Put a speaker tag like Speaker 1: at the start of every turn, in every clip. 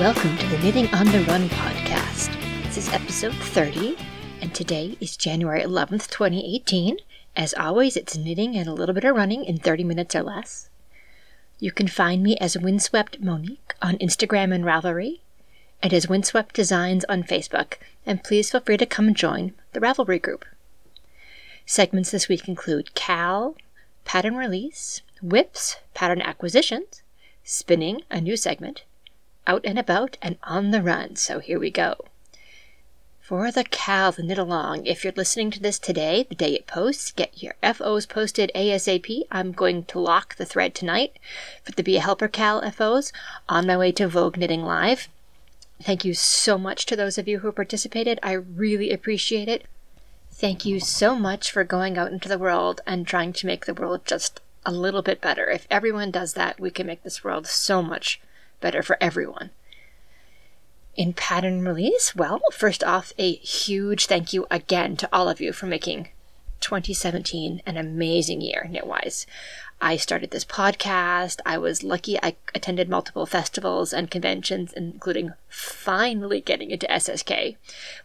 Speaker 1: welcome to the Knitting on the Run podcast. This is episode 30, and today is January 11th, 2018. As always, it's knitting and a little bit of running in 30 minutes or less. You can find me as Windswept Monique on Instagram and Ravelry, and as Windswept Designs on Facebook, and please feel free to come join the Ravelry group. Segments this week include KAL, pattern release, WIPs, pattern acquisitions, spinning, a new segment, out and about, and on the run. So here we go. For the KAL, the knit along, if you're listening to this today, the day it posts, get your FOs posted ASAP. I'm going to lock the thread tonight for the Be a Helper KAL FOs on my way to Vogue Knitting Live. Thank you so much to those of you who participated. I really appreciate it. Thank you so much for going out into the world and trying to make the world just a little bit better. If everyone does that, we can make this world so much better for everyone. In pattern release, well, first off, a huge thank you again to all of you for making 2017 an amazing year knitwise. I started this podcast. I was lucky I attended multiple festivals and conventions, including finally getting into SSK,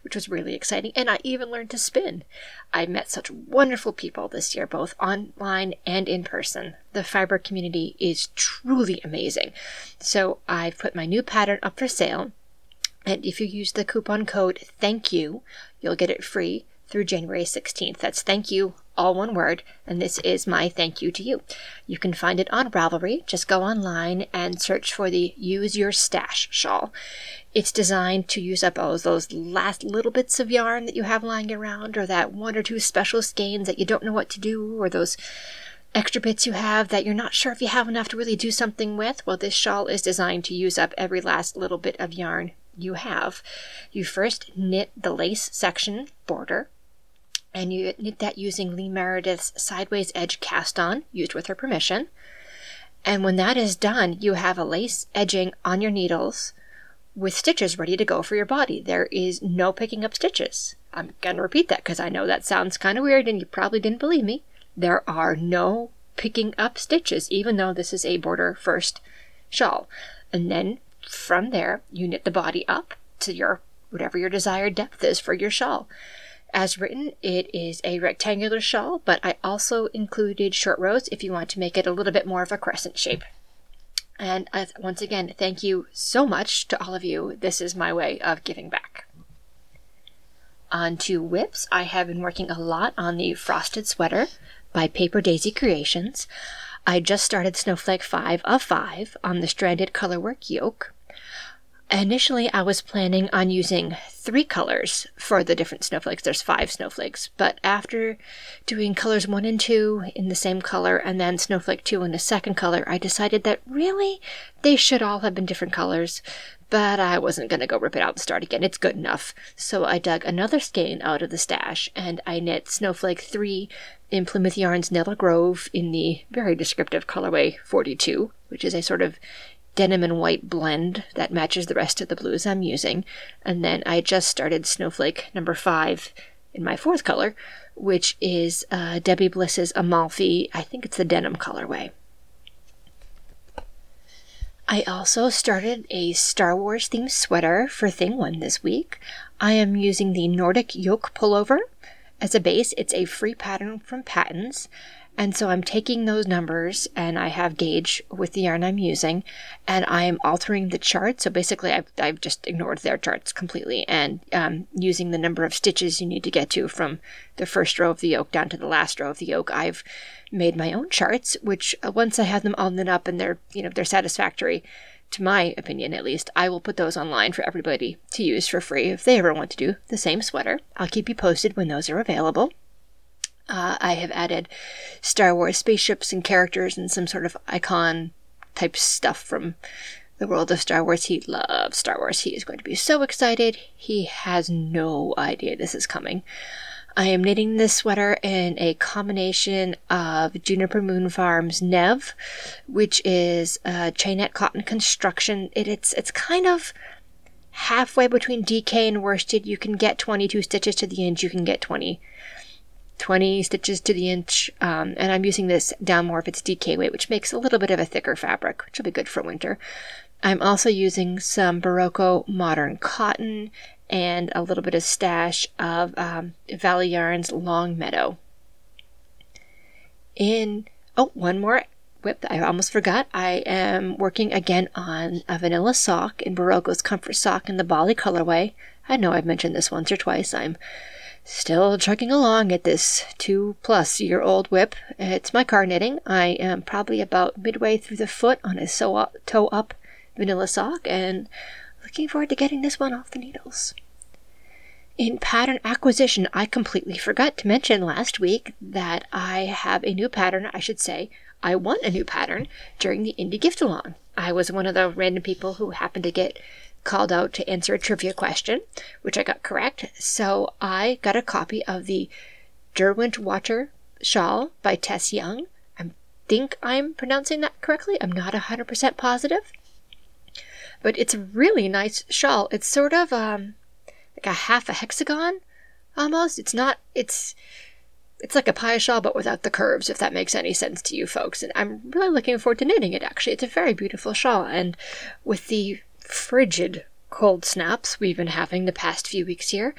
Speaker 1: which was really exciting. And I even learned to spin. I met such wonderful people this year, both online and in person. The fiber community is truly amazing. So I've put my new pattern up for sale. And if you use the coupon code THANK YOU, you'll get it free through January 16th. That's thank you, all one word, and this is my thank you to you. You can find it on Ravelry. Just go online and search for the Use Your Stash shawl. It's designed to use up all those last little bits of yarn that you have lying around, or that one or two special skeins that you don't know what to do, or those extra bits you have that you're not sure if you have enough to really do something with. Well, this shawl is designed to use up every last little bit of yarn you have. You first knit the lace section border and you knit that using Lee Meredith's sideways edge cast on, used with her permission. And when that is done, you have a lace edging on your needles with stitches ready to go for your body. There is no picking up stitches. I'm going to repeat that because I know that sounds kind of weird and you probably didn't believe me. There are no picking up stitches, even though this is a border first shawl. And then from there, you knit the body up to your whatever your desired depth is for your shawl. As written, it is a rectangular shawl, but I also included short rows if you want to make it a little bit more of a crescent shape. And once again, thank you so much to all of you. This is my way of giving back. On to WIPs, I have been working a lot on the Frosted Sweater by Paper Daisy Creations. I just started Snowflake 5 of 5 on the stranded colorwork yoke. Initially, I was planning on using three colors for the different snowflakes. There's five snowflakes, but after doing colors one and two in the same color and then snowflake two in the second color, I decided that really they should all have been different colors, but I wasn't going to go rip it out and start again. It's good enough. So I dug another skein out of the stash and I knit snowflake three in Plymouth Yarns Nettle Grove in the very descriptive colorway 42, which is a sort of denim and white blend that matches the rest of the blues I'm using. And then I just started Snowflake number five in my fourth color, which is uh, Debbie Bliss's Amalfi. I think it's the denim colorway. I also started a Star Wars themed sweater for Thing One this week. I am using the Nordic Yoke Pullover as a base. It's a free pattern from Patons, and so I'm taking those numbers and I have gauge with the yarn I'm using and I'm altering the chart. So basically, I've, I've just ignored their charts completely and um, using the number of stitches you need to get to from the first row of the yoke down to the last row of the yoke. I've made my own charts, which uh, once I have them all knit up and they're, you know, they're satisfactory, to my opinion at least, I will put those online for everybody to use for free if they ever want to do the same sweater. I'll keep you posted when those are available. Uh, I have added Star Wars spaceships and characters and some sort of icon type stuff from the world of Star Wars. He loves Star Wars. He is going to be so excited. He has no idea this is coming. I am knitting this sweater in a combination of Juniper Moon Farms Nev, which is a chainette cotton construction. It, it's it's kind of halfway between DK and worsted. You can get 22 stitches to the inch. You can get 20 20 stitches to the inch, um, and I'm using this down more if it's DK weight, which makes a little bit of a thicker fabric, which will be good for winter. I'm also using some Berroco modern cotton and a little bit of stash of um, Valley Yarns Long Meadow. In oh, one more WIP I almost forgot. I am working again on a vanilla sock in Berroco's Comfort Sock in the Bali colorway. I know I've mentioned this once or twice. I'm still chugging along at this two plus year old WIP. It's my car knitting. I am probably about midway through the foot on a sew up, toe up vanilla sock and looking forward to getting this one off the needles. In pattern acquisition, I completely forgot to mention last week that I have a new pattern, I should say, I won a new pattern during the Indie Gift Along. I was one of the random people who happened to get called out to answer a trivia question, which I got correct. So I got a copy of the Derwentwater Shawl by Tess Young. I think I'm pronouncing that correctly. I'm not 100% positive. But it's a really nice shawl. It's sort of um, like a half a hexagon almost. It's not, it's, it's like a pie shawl but without the curves, if that makes any sense to you folks. And I'm really looking forward to knitting it actually. It's a very beautiful shawl. And with the frigid cold snaps we've been having the past few weeks here,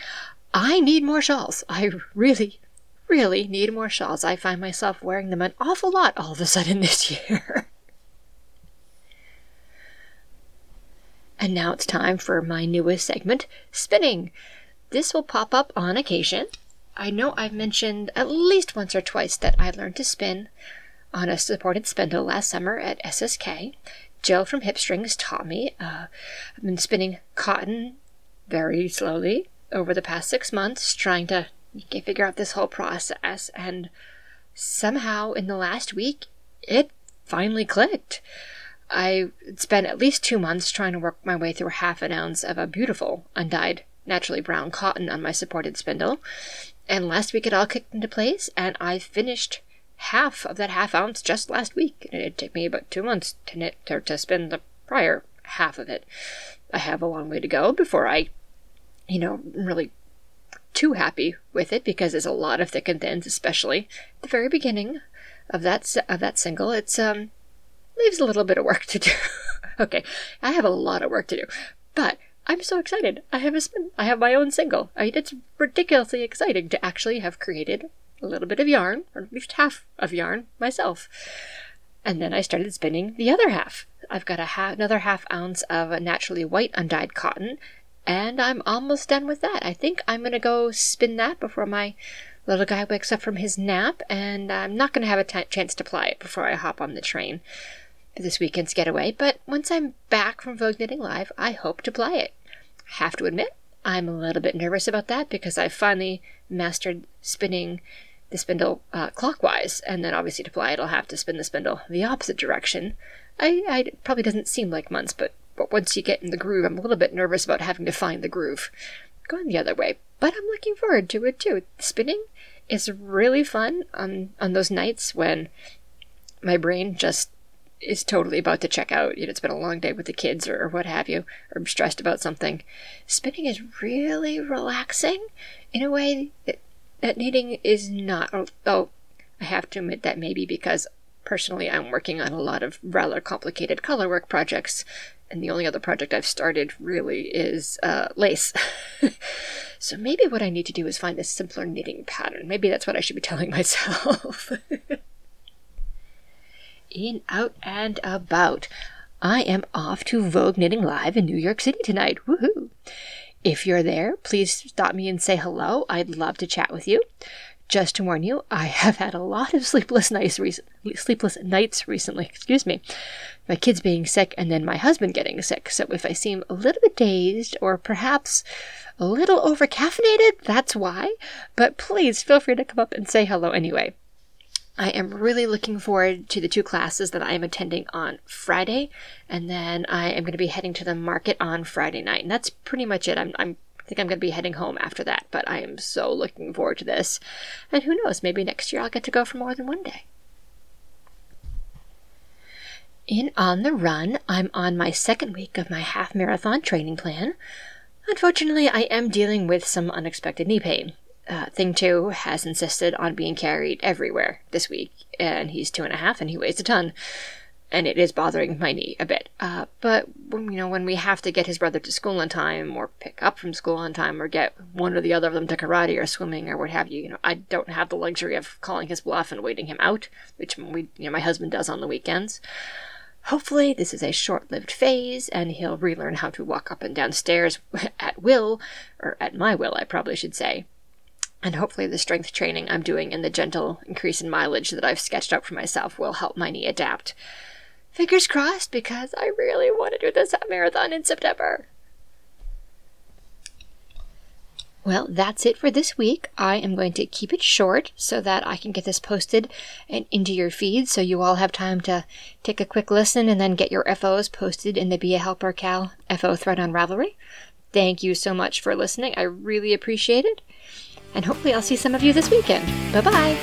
Speaker 1: I need more shawls. I really, really need more shawls. I find myself wearing them an awful lot all of a sudden this year. And now it's time for my newest segment, spinning. This will pop up on occasion. I know I've mentioned at least once or twice that I learned to spin on a supported spindle last summer at SSK. Jill from Hipstrings taught me. Uh, I've been spinning cotton very slowly over the past six months, trying to figure out this whole process, and somehow in the last week, it finally clicked. I spent at least two months trying to work my way through half an ounce of a beautiful, undyed, naturally brown cotton on my supported spindle. And last week it all kicked into place, and I finished half of that half ounce just last week. And it took me about two months to knit or to spin the prior half of it. I have a long way to go before I, you know, really too happy with it because there's a lot of thick and thins, especially at the very beginning of that of that single. It's um leaves a little bit of work to do. okay, I have a lot of work to do, but I'm so excited. I have a spin. I have my own single. I mean, it's ridiculously exciting to actually have created a little bit of yarn, or at least half of yarn myself. And then I started spinning the other half. I've got ha- another half ounce of naturally white undyed cotton, and I'm almost done with that. I think I'm going to go spin that before my little guy wakes up from his nap, and I'm not going to have a t- chance to ply it before I hop on the train for this weekend's getaway. But once I'm back from Vogue Knitting Live, I hope to ply it. Have to admit, I'm a little bit nervous about that because I finally mastered spinning the spindle uh, clockwise, and then obviously to ply it, I'll have to spin the spindle the opposite direction. I, I probably doesn't seem like months, but but once you get in the groove, I'm a little bit nervous about having to find the groove. Going the other way, but I'm looking forward to it too. Spinning is really fun on on those nights when my brain just is totally about to check out. You know, it's been a long day with the kids or, or what have you, or I'm stressed about something. Spinning is really relaxing in a way that that knitting is not, although I have to admit that maybe because personally I'm working on a lot of rather complicated colorwork projects, and the only other project I've started really is uh, lace. so maybe what I need to do is find a simpler knitting pattern. Maybe that's what I should be telling myself. in, out, and about. I am off to Vogue Knitting Live in New York City tonight. Woohoo! If you're there, please stop me and say hello. I'd love to chat with you. Just to warn you, I have had a lot of sleepless nights, sleepless nights recently. Excuse me. My kids being sick and then my husband getting sick. So if I seem a little bit dazed or perhaps a little over caffeinated, that's why. But please feel free to come up and say hello anyway. I am really looking forward to the two classes that I am attending on Friday, and then I am going to be heading to the market on Friday night, and that's pretty much it. I'm, I'm I think I'm going to be heading home after that, but I am so looking forward to this. And who knows, maybe next year I'll get to go for more than one day. In On the Run, I'm on my second week of my half marathon training plan. Unfortunately, I am dealing with some unexpected knee pain uh, Thing Two has insisted on being carried everywhere this week, and he's two and a half and he weighs a ton. and it is bothering my knee a bit. Uh, but you know, when we have to get his brother to school on time, or pick up from school on time, or get one or the other of them to karate or swimming or what have you, you know, I don't have the luxury of calling his bluff and waiting him out, which we, you know, my husband does on the weekends. Hopefully, this is a short lived phase and he'll relearn how to walk up and down stairs at will, or at my will, I probably should say. And hopefully, the strength training I'm doing and the gentle increase in mileage that I've sketched out for myself will help my knee adapt. Fingers crossed, because I really want to do this at marathon in September. Well, that's it for this week. I am going to keep it short so that I can get this posted and into your feed so you all have time to take a quick listen and then get your FOs posted in the Be a Helper KAL FO thread on Ravelry. Thank you so much for listening. I really appreciate it. And hopefully, I'll see some of you this weekend. Bye bye.